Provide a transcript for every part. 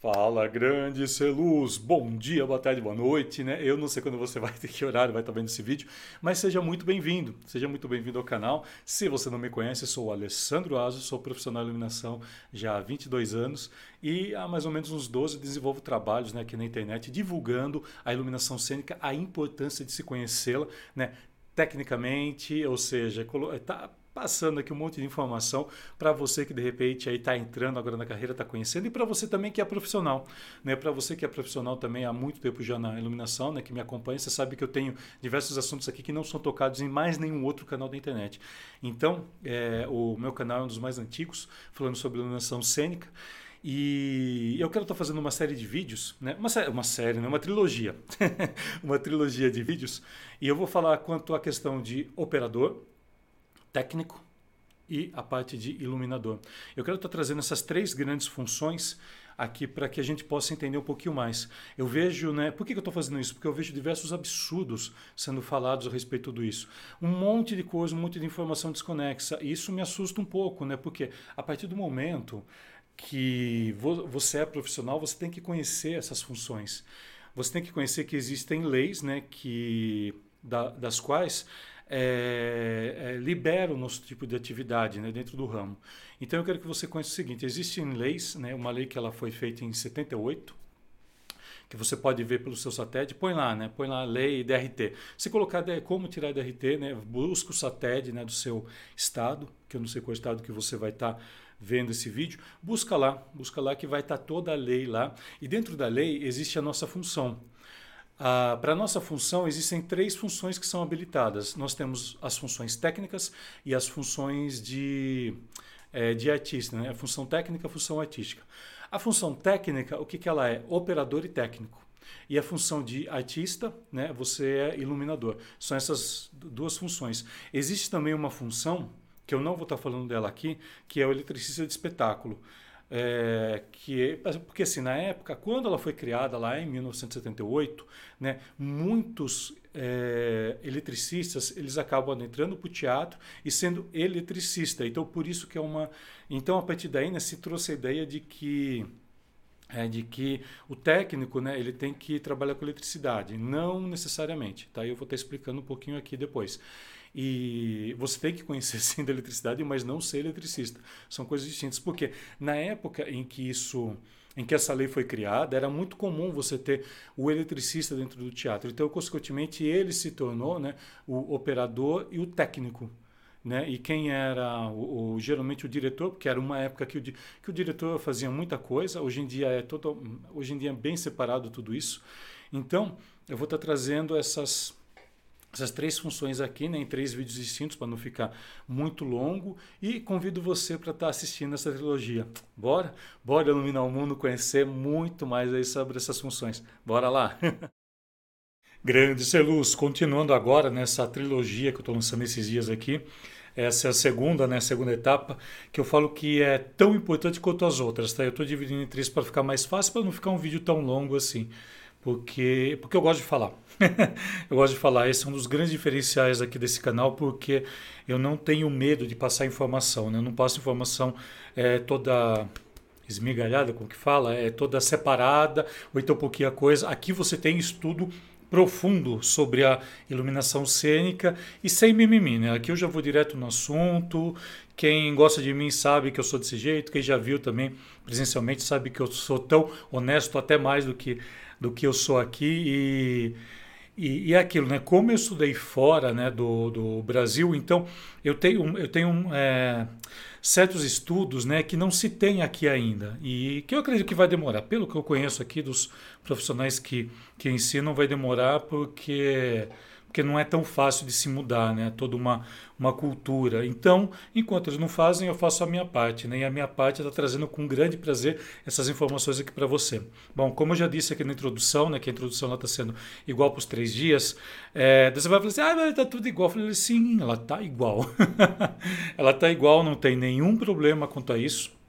Fala, grande Celuz! Bom dia, boa tarde, boa noite, né? Eu não sei quando você vai ter que horário, vai estar vendo esse vídeo, mas seja muito bem-vindo, seja muito bem-vindo ao canal. Se você não me conhece, sou o Alessandro Aso, sou profissional de iluminação já há 22 anos e há mais ou menos uns 12 desenvolvo trabalhos né, aqui na internet divulgando a iluminação cênica, a importância de se conhecê-la, né? Tecnicamente, ou seja, tá, passando aqui um monte de informação para você que de repente aí está entrando agora na carreira, está conhecendo e para você também que é profissional, né? Para você que é profissional também há muito tempo já na iluminação, né? Que me acompanha, você sabe que eu tenho diversos assuntos aqui que não são tocados em mais nenhum outro canal da internet. Então, é, o meu canal é um dos mais antigos, falando sobre iluminação cênica. E eu quero estar fazendo uma série de vídeos, né? uma, uma série, né? uma trilogia, uma trilogia de vídeos, e eu vou falar quanto à questão de operador, técnico e a parte de iluminador. Eu quero estar trazendo essas três grandes funções aqui para que a gente possa entender um pouquinho mais. Eu vejo, né? Por que, eu estou fazendo isso? Porque eu vejo diversos absurdos sendo falados a respeito tudo isso. Um monte de coisa, um monte de informação desconexa. E isso me assusta um pouco, né? Porque a partir do momento que você é profissional, você tem que conhecer essas funções. Você tem que conhecer que existem leis, né? Que da, das quais é, é, libera o nosso tipo de atividade né, dentro do ramo. Então eu quero que você conheça o seguinte: existem leis, né, uma lei que ela foi feita em 78, que você pode ver pelo seu satélite, põe lá, né? Põe lá a lei DRT. Se colocar como tirar DRT, né? Busca o satélite né, do seu estado, que eu não sei qual estado que você vai estar tá vendo esse vídeo, busca lá, busca lá que vai estar tá toda a lei lá. E dentro da lei existe a nossa função. Ah, Para a nossa função, existem três funções que são habilitadas. Nós temos as funções técnicas e as funções de, é, de artista, né? a função técnica a função artística. A função técnica, o que, que ela é? Operador e técnico. E a função de artista, né? você é iluminador. São essas duas funções. Existe também uma função, que eu não vou estar falando dela aqui, que é o eletricista de espetáculo. É, que porque assim na época quando ela foi criada lá em 1978 né muitos é, eletricistas eles acabam entrando para o teatro e sendo eletricista então por isso que é uma então a partir daí né, se trouxe a ideia de que é de que o técnico né, ele tem que trabalhar com eletricidade, não necessariamente. Tá? Eu vou estar explicando um pouquinho aqui depois. E você tem que conhecer sim da eletricidade, mas não ser eletricista. São coisas distintas. Porque na época em que isso em que essa lei foi criada, era muito comum você ter o eletricista dentro do teatro. Então, consequentemente, ele se tornou né, o operador e o técnico. Né? E quem era o, o, geralmente o diretor, porque era uma época que o, que o diretor fazia muita coisa, hoje em dia é todo, hoje em dia é bem separado tudo isso. Então, eu vou estar trazendo essas essas três funções aqui, né, em três vídeos distintos para não ficar muito longo e convido você para estar tá assistindo essa trilogia. Bora? Bora iluminar o mundo, conhecer muito mais aí sobre essas funções. Bora lá! Grande ser luz, continuando agora nessa trilogia que eu estou lançando esses dias aqui. Essa é a segunda, né, a segunda etapa, que eu falo que é tão importante quanto as outras, tá? Eu estou dividindo em três para ficar mais fácil, para não ficar um vídeo tão longo assim porque, porque eu gosto de falar. eu gosto de falar. Esse é um dos grandes diferenciais aqui desse canal, porque eu não tenho medo de passar informação. Né? Eu não passo informação é, toda esmigalhada, como que fala, é toda separada, ou então pouquinha coisa. Aqui você tem estudo profundo sobre a iluminação cênica e sem mimimi, né? Aqui eu já vou direto no assunto. Quem gosta de mim sabe que eu sou desse jeito, quem já viu também presencialmente sabe que eu sou tão honesto até mais do que do que eu sou aqui e, e, e é aquilo, né? Como eu estudei fora né, do, do Brasil, então eu tenho, eu tenho é, certos estudos né, que não se tem aqui ainda e que eu acredito que vai demorar. Pelo que eu conheço aqui dos profissionais que, que ensinam, vai demorar porque porque não é tão fácil de se mudar, né? Toda uma, uma cultura. Então, enquanto eles não fazem, eu faço a minha parte, né? E a minha parte está trazendo com grande prazer essas informações aqui para você. Bom, como eu já disse aqui na introdução, né? Que a introdução está sendo igual para os três dias. É, você vai falar assim, ah, mas está tudo igual. Eu falei, sim, ela está igual. ela está igual, não tem nenhum problema quanto a isso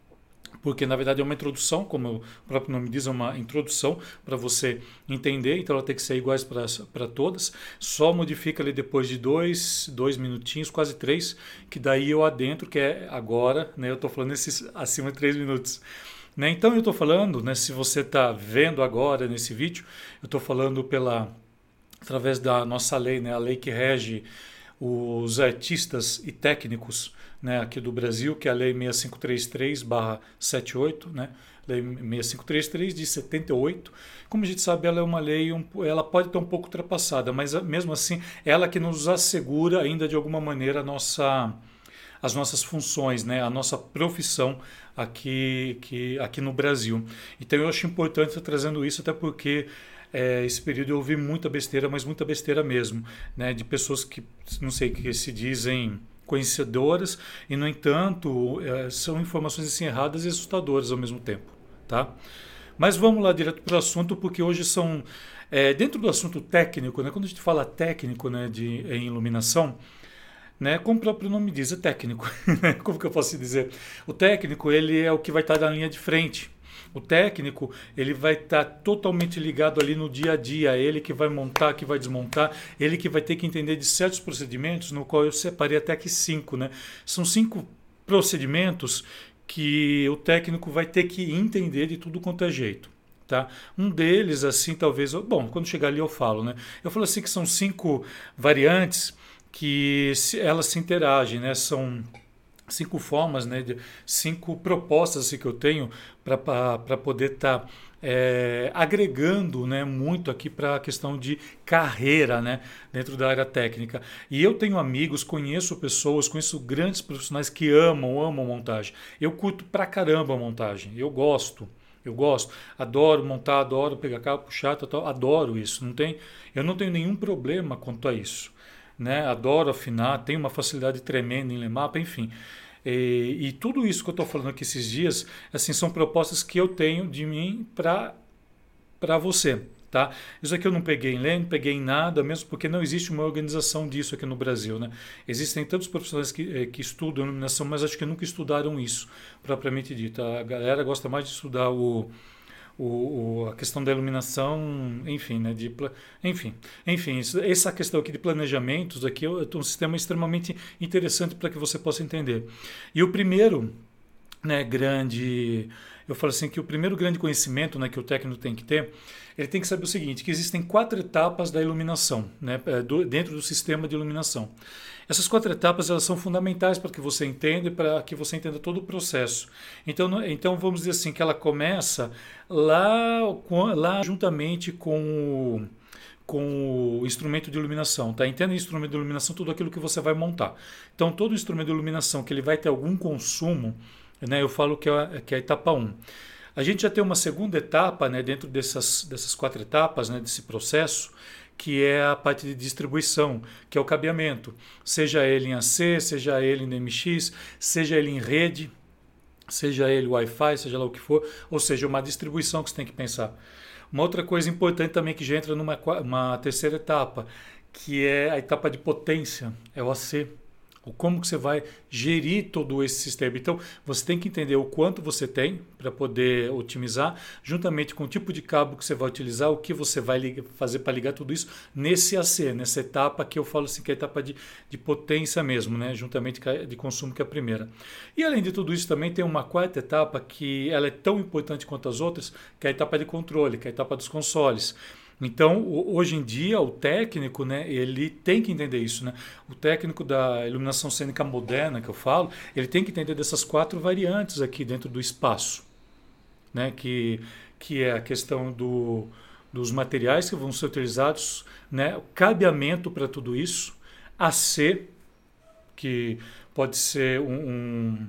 porque na verdade é uma introdução, como o próprio nome diz, é uma introdução para você entender, então ela tem que ser iguais para todas. Só modifica ali depois de dois, dois minutinhos, quase três, que daí eu adentro, que é agora, né? Eu estou falando esses acima de três minutos. Né? Então eu estou falando, né, se você está vendo agora nesse vídeo, eu estou falando pela através da nossa lei, né, a lei que rege os artistas e técnicos né, aqui do Brasil, que é a Lei 6533-78, né, Lei 6533 de 78. Como a gente sabe, ela é uma lei, um, ela pode estar um pouco ultrapassada, mas mesmo assim, ela que nos assegura ainda de alguma maneira nossa, as nossas funções, né, a nossa profissão aqui, aqui, aqui no Brasil. Então eu acho importante estar trazendo isso, até porque é, esse período eu ouvi muita besteira, mas muita besteira mesmo, né, de pessoas que, não sei, que se dizem conhecedoras e, no entanto, é, são informações assim, erradas e assustadoras ao mesmo tempo. Tá? Mas vamos lá direto para o assunto, porque hoje são. É, dentro do assunto técnico, né, quando a gente fala técnico né, de, em iluminação, né, como o próprio nome diz, é técnico. como que eu posso dizer? O técnico ele é o que vai estar na linha de frente. O técnico, ele vai estar tá totalmente ligado ali no dia a dia, ele que vai montar, que vai desmontar, ele que vai ter que entender de certos procedimentos, no qual eu separei até aqui cinco, né? São cinco procedimentos que o técnico vai ter que entender de tudo quanto é jeito. Tá? Um deles, assim, talvez. Bom, quando chegar ali eu falo, né? Eu falo assim que são cinco variantes que elas se interagem, né? São cinco formas, né, de, cinco propostas assim, que eu tenho para poder estar tá, é, agregando né, muito aqui para a questão de carreira né, dentro da área técnica. E eu tenho amigos, conheço pessoas, conheço grandes profissionais que amam, amam montagem. Eu curto pra caramba a montagem, eu gosto. Eu gosto, adoro montar, adoro pegar carro, puxar, tal, tal, adoro isso. Não tem, eu não tenho nenhum problema quanto a isso. Né? Adoro afinar, tenho uma facilidade tremenda em ler mapa, enfim. E, e tudo isso que eu estou falando aqui esses dias, assim, são propostas que eu tenho de mim para você. Tá? Isso aqui eu não peguei em lei, não peguei em nada, mesmo porque não existe uma organização disso aqui no Brasil. Né? Existem tantos profissionais que, eh, que estudam iluminação, mas acho que nunca estudaram isso, propriamente dito. A galera gosta mais de estudar o, o, o, a questão da iluminação, enfim, né, de, enfim, enfim, isso, essa questão aqui de planejamentos aqui é um sistema extremamente interessante para que você possa entender. E o primeiro, né, grande, eu falo assim que o primeiro grande conhecimento, né, que o técnico tem que ter, ele tem que saber o seguinte, que existem quatro etapas da iluminação, né, é, do, dentro do sistema de iluminação. Essas quatro etapas elas são fundamentais para que você entenda e para que você entenda todo o processo. Então, então vamos dizer assim que ela começa lá, lá juntamente com o, com o instrumento de iluminação, tá? Entenda instrumento de iluminação tudo aquilo que você vai montar. Então todo instrumento de iluminação que ele vai ter algum consumo, né? Eu falo que é, que é a etapa 1. A gente já tem uma segunda etapa, né? Dentro dessas dessas quatro etapas, né? Desse processo que é a parte de distribuição, que é o cabeamento, seja ele em AC, seja ele em MX, seja ele em rede, seja ele Wi-Fi, seja lá o que for, ou seja, uma distribuição que você tem que pensar. Uma outra coisa importante também que já entra numa uma terceira etapa, que é a etapa de potência, é o AC o como que você vai gerir todo esse sistema. Então, você tem que entender o quanto você tem para poder otimizar, juntamente com o tipo de cabo que você vai utilizar, o que você vai fazer para ligar tudo isso nesse AC, nessa etapa que eu falo assim, que é a etapa de, de potência mesmo, né? juntamente a de consumo, que é a primeira. E além de tudo isso, também tem uma quarta etapa que ela é tão importante quanto as outras, que é a etapa de controle, que é a etapa dos consoles. Então, hoje em dia, o técnico, né, ele tem que entender isso. Né? O técnico da iluminação cênica moderna, que eu falo, ele tem que entender dessas quatro variantes aqui dentro do espaço. Né? Que, que é a questão do, dos materiais que vão ser utilizados, né? o cabeamento para tudo isso, AC, que pode ser um, um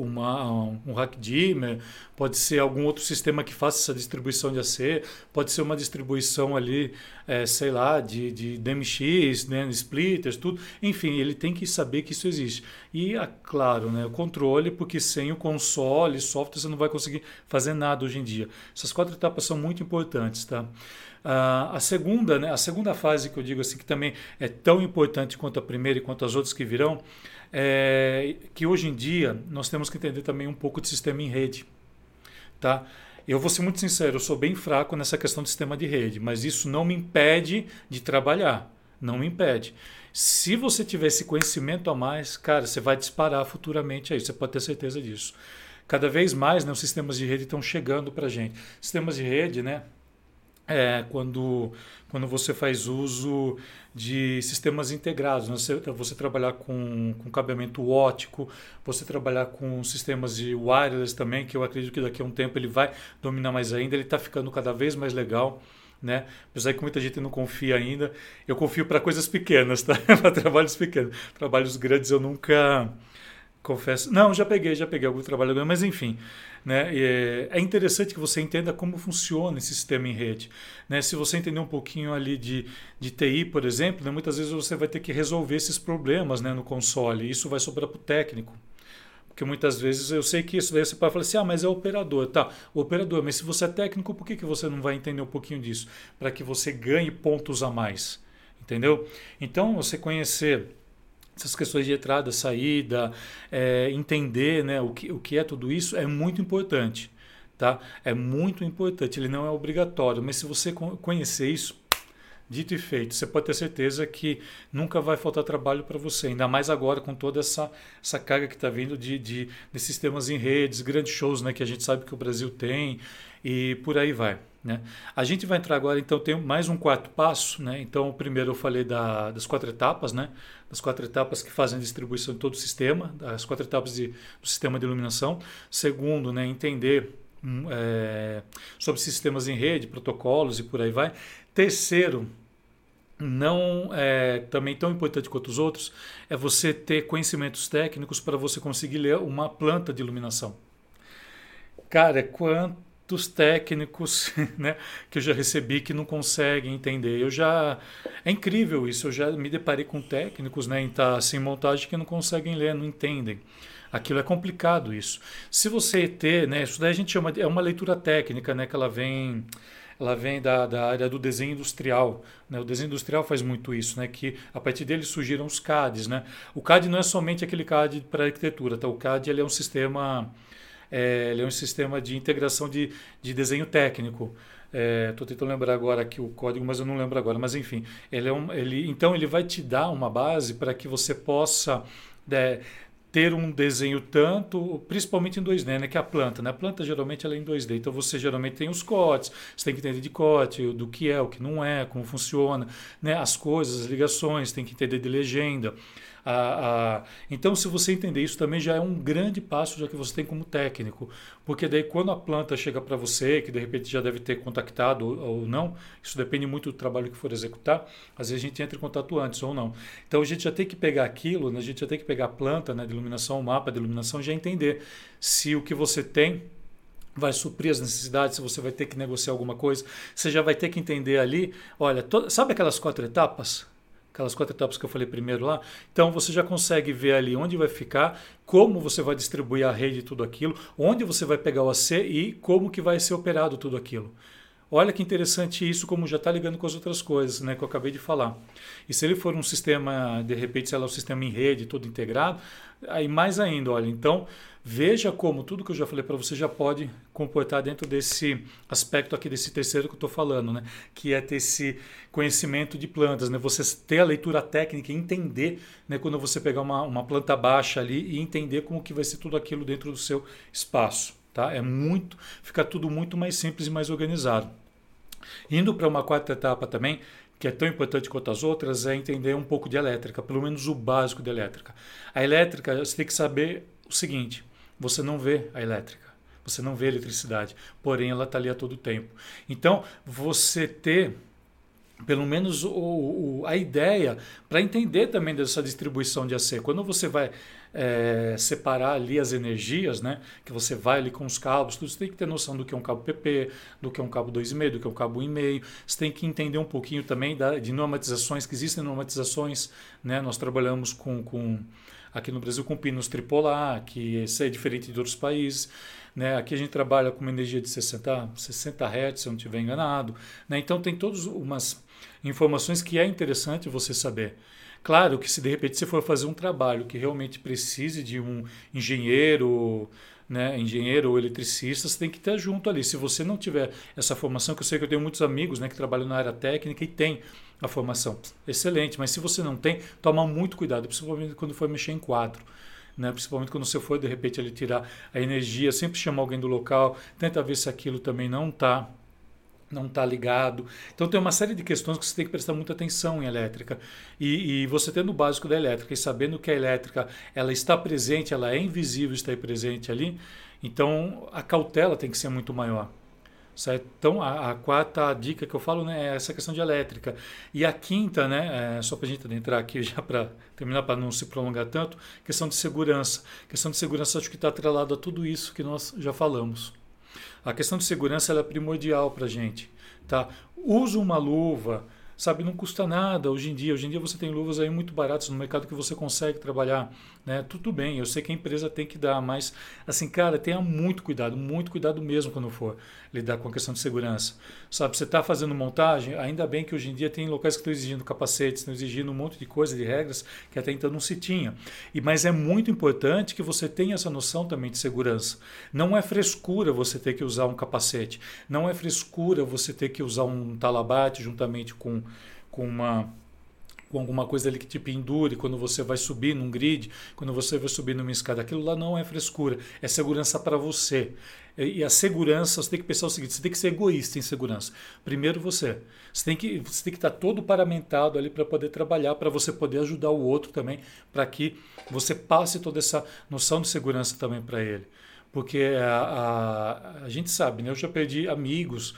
uma, um hack dimmer, pode ser algum outro sistema que faça essa distribuição de AC, pode ser uma distribuição ali, é, sei lá, de, de DMX, né, splitters, tudo. Enfim, ele tem que saber que isso existe. E, é claro, né, o controle, porque sem o console, software, você não vai conseguir fazer nada hoje em dia. Essas quatro etapas são muito importantes, tá? Uh, a segunda, né, a segunda fase que eu digo assim que também é tão importante quanto a primeira e quanto as outras que virão, é que hoje em dia nós temos que entender também um pouco de sistema em rede, tá? Eu vou ser muito sincero, eu sou bem fraco nessa questão de sistema de rede, mas isso não me impede de trabalhar, não me impede. Se você tiver esse conhecimento a mais, cara, você vai disparar futuramente aí, você pode ter certeza disso. cada vez mais né, os sistemas de rede estão chegando para a gente. Sistemas de rede, né? É, quando, quando você faz uso de sistemas integrados, né? você, você trabalhar com, com cabeamento ótico, você trabalhar com sistemas de wireless também, que eu acredito que daqui a um tempo ele vai dominar mais ainda, ele está ficando cada vez mais legal. Né? Apesar que muita gente não confia ainda, eu confio para coisas pequenas, tá? para trabalhos pequenos. Trabalhos grandes eu nunca confesso. Não, já peguei, já peguei algum trabalho grande, mas enfim. Né? É, é interessante que você entenda como funciona esse sistema em rede. Né? Se você entender um pouquinho ali de, de TI, por exemplo, né? muitas vezes você vai ter que resolver esses problemas né? no console. Isso vai sobrar para o técnico. Porque muitas vezes eu sei que isso daí você pode falar assim, ah, mas é operador. Tá, operador, mas se você é técnico, por que, que você não vai entender um pouquinho disso? Para que você ganhe pontos a mais. Entendeu? Então, você conhecer essas questões de entrada, saída, é, entender né, o, que, o que é tudo isso é muito importante. Tá? É muito importante, ele não é obrigatório, mas se você conhecer isso, Dito e feito, você pode ter certeza que nunca vai faltar trabalho para você, ainda mais agora com toda essa, essa carga que está vindo de, de, de, sistemas em redes, grandes shows né, que a gente sabe que o Brasil tem e por aí vai. Né? A gente vai entrar agora, então, tem mais um quarto passo. Né? Então, o primeiro eu falei da, das quatro etapas, né? das quatro etapas que fazem a distribuição de todo o sistema, das quatro etapas de, do sistema de iluminação. Segundo, né, entender é, sobre sistemas em rede, protocolos e por aí vai. Terceiro, não é também tão importante quanto os outros é você ter conhecimentos técnicos para você conseguir ler uma planta de iluminação. Cara, quantos técnicos né, que eu já recebi que não conseguem entender. Eu já é incrível isso. Eu já me deparei com técnicos, né, em estar tá sem montagem que não conseguem ler, não entendem. Aquilo é complicado isso. Se você ter, né, isso daí a gente chama é uma leitura técnica, né, que ela vem ela vem da, da área do desenho industrial. Né? O desenho industrial faz muito isso, né? que a partir dele surgiram os CADs. Né? O CAD não é somente aquele CAD para arquitetura, tá? o CAD ele é um sistema é, ele é um sistema de integração de, de desenho técnico. Estou é, tentando lembrar agora aqui o código, mas eu não lembro agora. Mas enfim, ele é um, ele, então ele vai te dar uma base para que você possa é, ter um desenho tanto, principalmente em 2D, né, que é a planta. Né? A planta geralmente ela é em 2D, então você geralmente tem os cortes, você tem que entender de corte, do que é, o que não é, como funciona, né? as coisas, as ligações, tem que entender de legenda. A, a, então, se você entender isso também já é um grande passo já que você tem como técnico, porque daí quando a planta chega para você, que de repente já deve ter contactado ou, ou, não, isso depende muito do trabalho que for executar, às vezes a gente entra em contato antes ou não. Então a gente já tem que pegar aquilo, né, a gente já tem que pegar a planta né, de iluminação, o mapa de iluminação, e já entender se o que você tem vai suprir as necessidades, se você vai ter que negociar alguma coisa, você já vai ter que entender ali, olha, to, sabe aquelas quatro etapas? aquelas quatro etapas que eu falei primeiro lá. Então você já consegue ver ali onde vai ficar, como você vai distribuir a rede tudo aquilo, onde você vai pegar o AC e como que vai ser operado tudo aquilo. Olha que interessante isso, como já está ligando com as outras coisas né, que eu acabei de falar. E se ele for um sistema, de repente, sei lá, um sistema em rede, todo integrado, aí mais ainda, olha, então veja como tudo que eu já falei para você já pode comportar dentro desse aspecto aqui, desse terceiro que eu estou falando, né? que é ter esse conhecimento de plantas, né? você ter a leitura técnica entender né, quando você pegar uma, uma planta baixa ali e entender como que vai ser tudo aquilo dentro do seu espaço. Tá? É muito, fica tudo muito mais simples e mais organizado. Indo para uma quarta etapa também, que é tão importante quanto as outras, é entender um pouco de elétrica, pelo menos o básico de elétrica. A elétrica, você tem que saber o seguinte: você não vê a elétrica, você não vê a eletricidade, porém ela está ali a todo tempo. Então, você ter pelo menos o, o, a ideia para entender também dessa distribuição de AC. Quando você vai é, separar ali as energias, né, que você vai ali com os cabos, tudo, você tem que ter noção do que é um cabo PP, do que é um cabo 2,5, do que é um cabo 1,5. Você tem que entender um pouquinho também da, de normatizações, que existem normatizações. Né, nós trabalhamos com, com aqui no Brasil com pinos tripolar, que é diferente de outros países. Né? Aqui a gente trabalha com uma energia de 60, 60 Hz, se eu não estiver enganado. Né? Então tem todas umas informações que é interessante você saber. Claro que se de repente você for fazer um trabalho que realmente precise de um engenheiro, né, engenheiro ou eletricista, você tem que estar junto ali. Se você não tiver essa formação, que eu sei que eu tenho muitos amigos né, que trabalham na área técnica e tem a formação, excelente. Mas se você não tem, toma muito cuidado, principalmente quando for mexer em quadro. né? principalmente quando você for de repente ele tirar a energia, sempre chama alguém do local, tenta ver se aquilo também não está não está ligado. Então tem uma série de questões que você tem que prestar muita atenção em elétrica. E, e, você tendo o básico da elétrica e sabendo que a elétrica ela está presente, ela é invisível, está presente ali, então a cautela tem que ser muito maior. Certo? Então, a, a, quarta dica que eu falo né, é essa questão de elétrica. E a quinta, né, é, só para a gente entrar aqui já para terminar, para não se prolongar tanto, questão de segurança. Questão de segurança acho que está atrelado a tudo isso que nós já falamos. A questão de segurança é primordial para a gente. Tá? Usa uma luva, sabe, não custa nada hoje em dia. Hoje em dia você tem luvas aí muito baratas no mercado que você consegue trabalhar, né? Tudo bem, eu sei que a empresa tem que dar, mas assim, cara, tenha muito cuidado, muito cuidado mesmo quando for lidar com a questão de segurança. Sabe, você está fazendo montagem, ainda bem que hoje em dia tem locais que estão exigindo capacetes, estão exigindo um monte de coisa, de regras que até então não se tinha. E mas é muito importante que você tenha essa noção também de segurança. Não é frescura você ter que usar um capacete, não é frescura você ter que usar um talabate juntamente com com uma com alguma coisa ali que te pendure quando você vai subir num grid, quando você vai subir numa escada. Aquilo lá não é frescura, é segurança para você. E a segurança, você tem que pensar o seguinte: você tem que ser egoísta em segurança. Primeiro você. Você tem que, você tem que estar todo paramentado ali para poder trabalhar, para você poder ajudar o outro também, para que você passe toda essa noção de segurança também para ele. Porque a, a, a gente sabe, né? eu já perdi amigos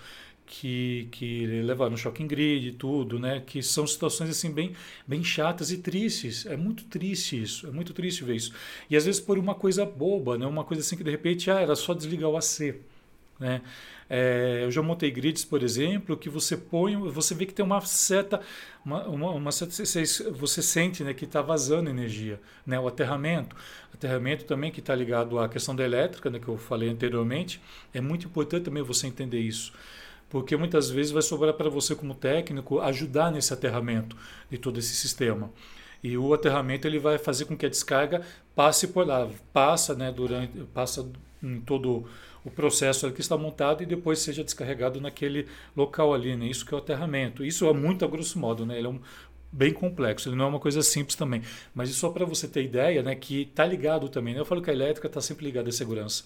que, que levaram choque em grid e tudo, né? Que são situações assim bem, bem chatas e tristes. É muito triste isso, é muito triste ver isso. E às vezes por uma coisa boba, né? Uma coisa assim que de repente ah, era só desligar o AC, né? É, eu já montei grids, por exemplo, que você põe, você vê que tem uma certa, uma, uma, uma certa você sente né, que está vazando energia. Né? O aterramento, aterramento também que está ligado à questão da elétrica, né, que eu falei anteriormente, é muito importante também você entender isso porque muitas vezes vai sobrar para você como técnico ajudar nesse aterramento de todo esse sistema. E o aterramento ele vai fazer com que a descarga passe por lá, passa, né, durante, passa em todo o processo que está montado e depois seja descarregado naquele local ali, né? Isso que é o aterramento. Isso é muito a grosso modo, né? Ele é um, bem complexo, ele não é uma coisa simples também. Mas só para você ter ideia, né, que está ligado também. Né? Eu falo que a elétrica está sempre ligada à segurança.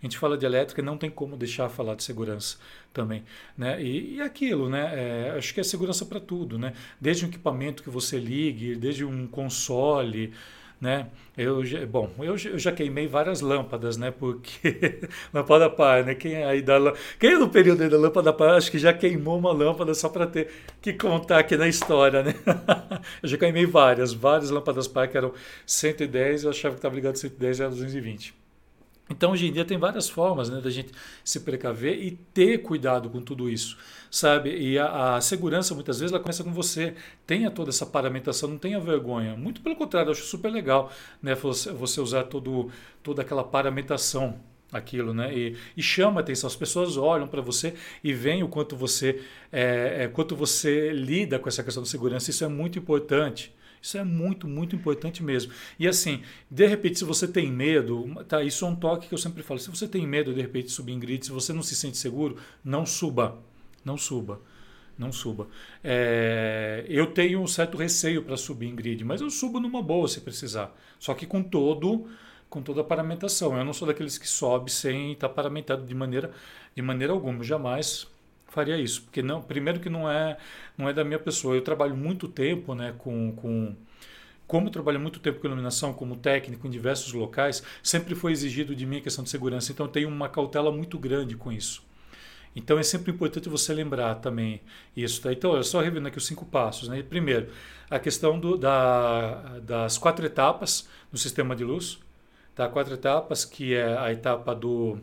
A gente fala de elétrica, não tem como deixar falar de segurança também, né? E, e aquilo, né? É, acho que é segurança para tudo, né? Desde um equipamento que você ligue, desde um console, né? Eu, bom, eu, eu já queimei várias lâmpadas, né? Porque lâmpada par, né? Quem é aí da quem é do período da lâmpada par, acho que já queimou uma lâmpada só para ter que contar aqui na história, né? eu já queimei várias, várias lâmpadas par que eram 110, eu achava que estava ligado 110 e era 220. Então, hoje em dia, tem várias formas né, da gente se precaver e ter cuidado com tudo isso, sabe? E a, a, segurança, muitas vezes, ela começa com você. Tenha toda essa paramentação, não tenha vergonha. Muito pelo contrário, eu acho super legal né, você, usar todo, toda aquela paramentação aquilo, né? E, e, chama atenção. As pessoas olham para você e veem o quanto você é, é, quanto você lida com essa questão de segurança. Isso é muito importante. Isso é muito, muito importante mesmo. E assim, de repente, se você tem medo, tá, isso é um toque que eu sempre falo. Se você tem medo, de repente, de subir em grid, se você não se sente seguro, não suba. Não suba. Não suba. É, eu tenho um certo receio para subir em grid, mas eu subo numa boa se precisar. Só que com todo com toda a paramentação. Eu não sou daqueles que sobe sem estar paramentado de maneira, de maneira alguma. Jamais faria isso, porque não, primeiro que não é não é da minha pessoa. Eu trabalho muito tempo, né, com, com como eu trabalho muito tempo com iluminação, como técnico em diversos locais, sempre foi exigido de mim a questão de segurança. Então eu tenho uma cautela muito grande com isso. Então é sempre importante você lembrar também isso. Tá? Então, eu só revendo aqui os cinco passos. Né? Primeiro, a questão do, da, das quatro etapas no sistema de luz. Tá? Quatro etapas, que é a etapa do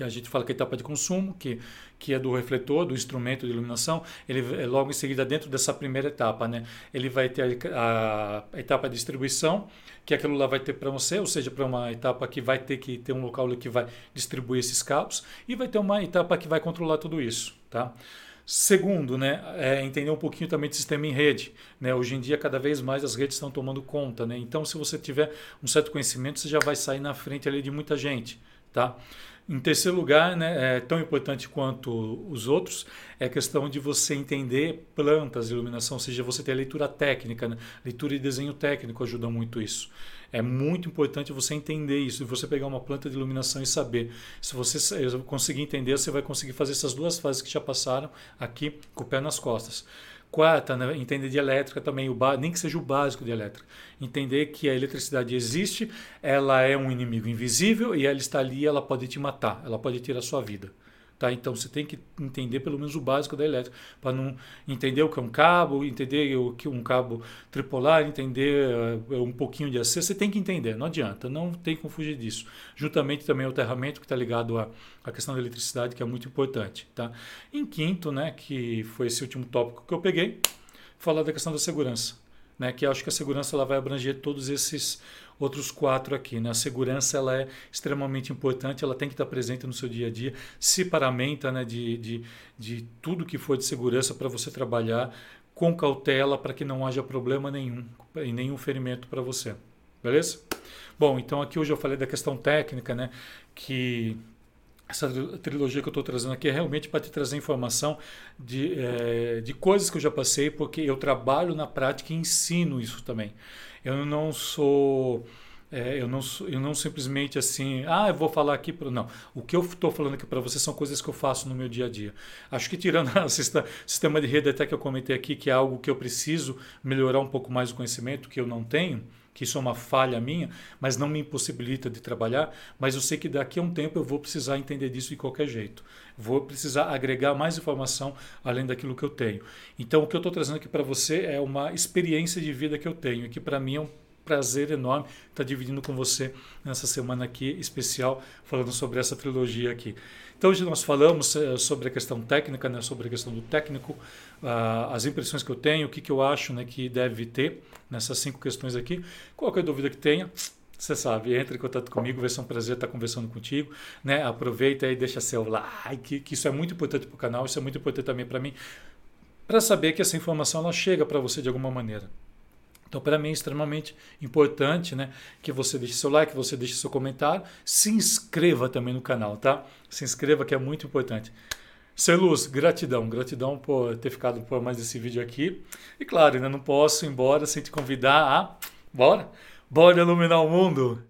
que a gente fala que é a etapa de consumo, que, que é do refletor, do instrumento de iluminação, ele logo em seguida dentro dessa primeira etapa, né? Ele vai ter a, a etapa de distribuição, que aquilo lá vai ter para você, ou seja, para uma etapa que vai ter que ter um local que vai distribuir esses cabos, e vai ter uma etapa que vai controlar tudo isso, tá? Segundo, né, é entender um pouquinho também de sistema em rede. Né? Hoje em dia, cada vez mais as redes estão tomando conta. Né? Então, se você tiver um certo conhecimento, você já vai sair na frente ali de muita gente. Tá? Em terceiro lugar, né, é tão importante quanto os outros, é a questão de você entender plantas, iluminação, ou seja, você ter a leitura técnica, né? leitura e desenho técnico ajuda muito isso. É muito importante você entender isso, e você pegar uma planta de iluminação e saber. Se você conseguir entender, você vai conseguir fazer essas duas fases que já passaram aqui com o pé nas costas. Quarta, né, entender de elétrica também, o nem que seja o básico de elétrica. Entender que a eletricidade existe, ela é um inimigo invisível e ela está ali, ela pode te matar, ela pode tirar a sua vida. Tá? Então você tem que entender pelo menos o básico da elétrica, para não entender o que é um cabo, entender o que um cabo tripolar, entender uh, um pouquinho de AC, você tem que entender, não adianta, não tem como fugir disso. Juntamente também o aterramento que está ligado à, à questão da eletricidade, que é muito importante. Tá? Em quinto, né, que foi esse último tópico que eu peguei, falar da questão da segurança. Né, que acho que a segurança ela vai abranger todos esses outros quatro aqui. Né? A segurança ela é extremamente importante, ela tem que estar presente no seu dia a dia, se paramenta né, de, de, de tudo que for de segurança para você trabalhar com cautela para que não haja problema nenhum e nenhum ferimento para você. Beleza? Bom, então aqui hoje eu falei da questão técnica, né? Que essa trilogia que eu estou trazendo aqui é realmente para te trazer informação de, é, de coisas que eu já passei, porque eu trabalho na prática e ensino isso também. Eu não sou. É, eu, não, eu não simplesmente assim, ah, eu vou falar aqui para. Não. O que eu estou falando aqui para você são coisas que eu faço no meu dia a dia. Acho que tirando o sistema de rede até que eu comentei aqui, que é algo que eu preciso melhorar um pouco mais o conhecimento, que eu não tenho, que isso é uma falha minha, mas não me impossibilita de trabalhar, mas eu sei que daqui a um tempo eu vou precisar entender disso de qualquer jeito. Vou precisar agregar mais informação além daquilo que eu tenho. Então, o que eu estou trazendo aqui para você é uma experiência de vida que eu tenho, e que para mim é um prazer enorme estar dividindo com você nessa semana aqui especial, falando sobre essa trilogia aqui. Então, hoje nós falamos eh, sobre a questão técnica, né, sobre a questão do técnico, uh, as impressões que eu tenho, o que, que eu acho né, que deve ter nessas cinco questões aqui. Qualquer dúvida que tenha, você sabe, entre em contato comigo, vai ser um prazer estar conversando contigo. Né? Aproveita e deixa seu like, que isso é muito importante para o canal, isso é muito importante também para mim, para saber que essa informação ela chega para você de alguma maneira. Então, para mim é extremamente importante né, que você deixe seu like, que você deixe seu comentário, se inscreva também no canal, tá? Se inscreva que é muito importante. Celuz, gratidão, gratidão por ter ficado por mais esse vídeo aqui. E claro, ainda não posso ir embora sem te convidar a. Bora? Bora iluminar o mundo!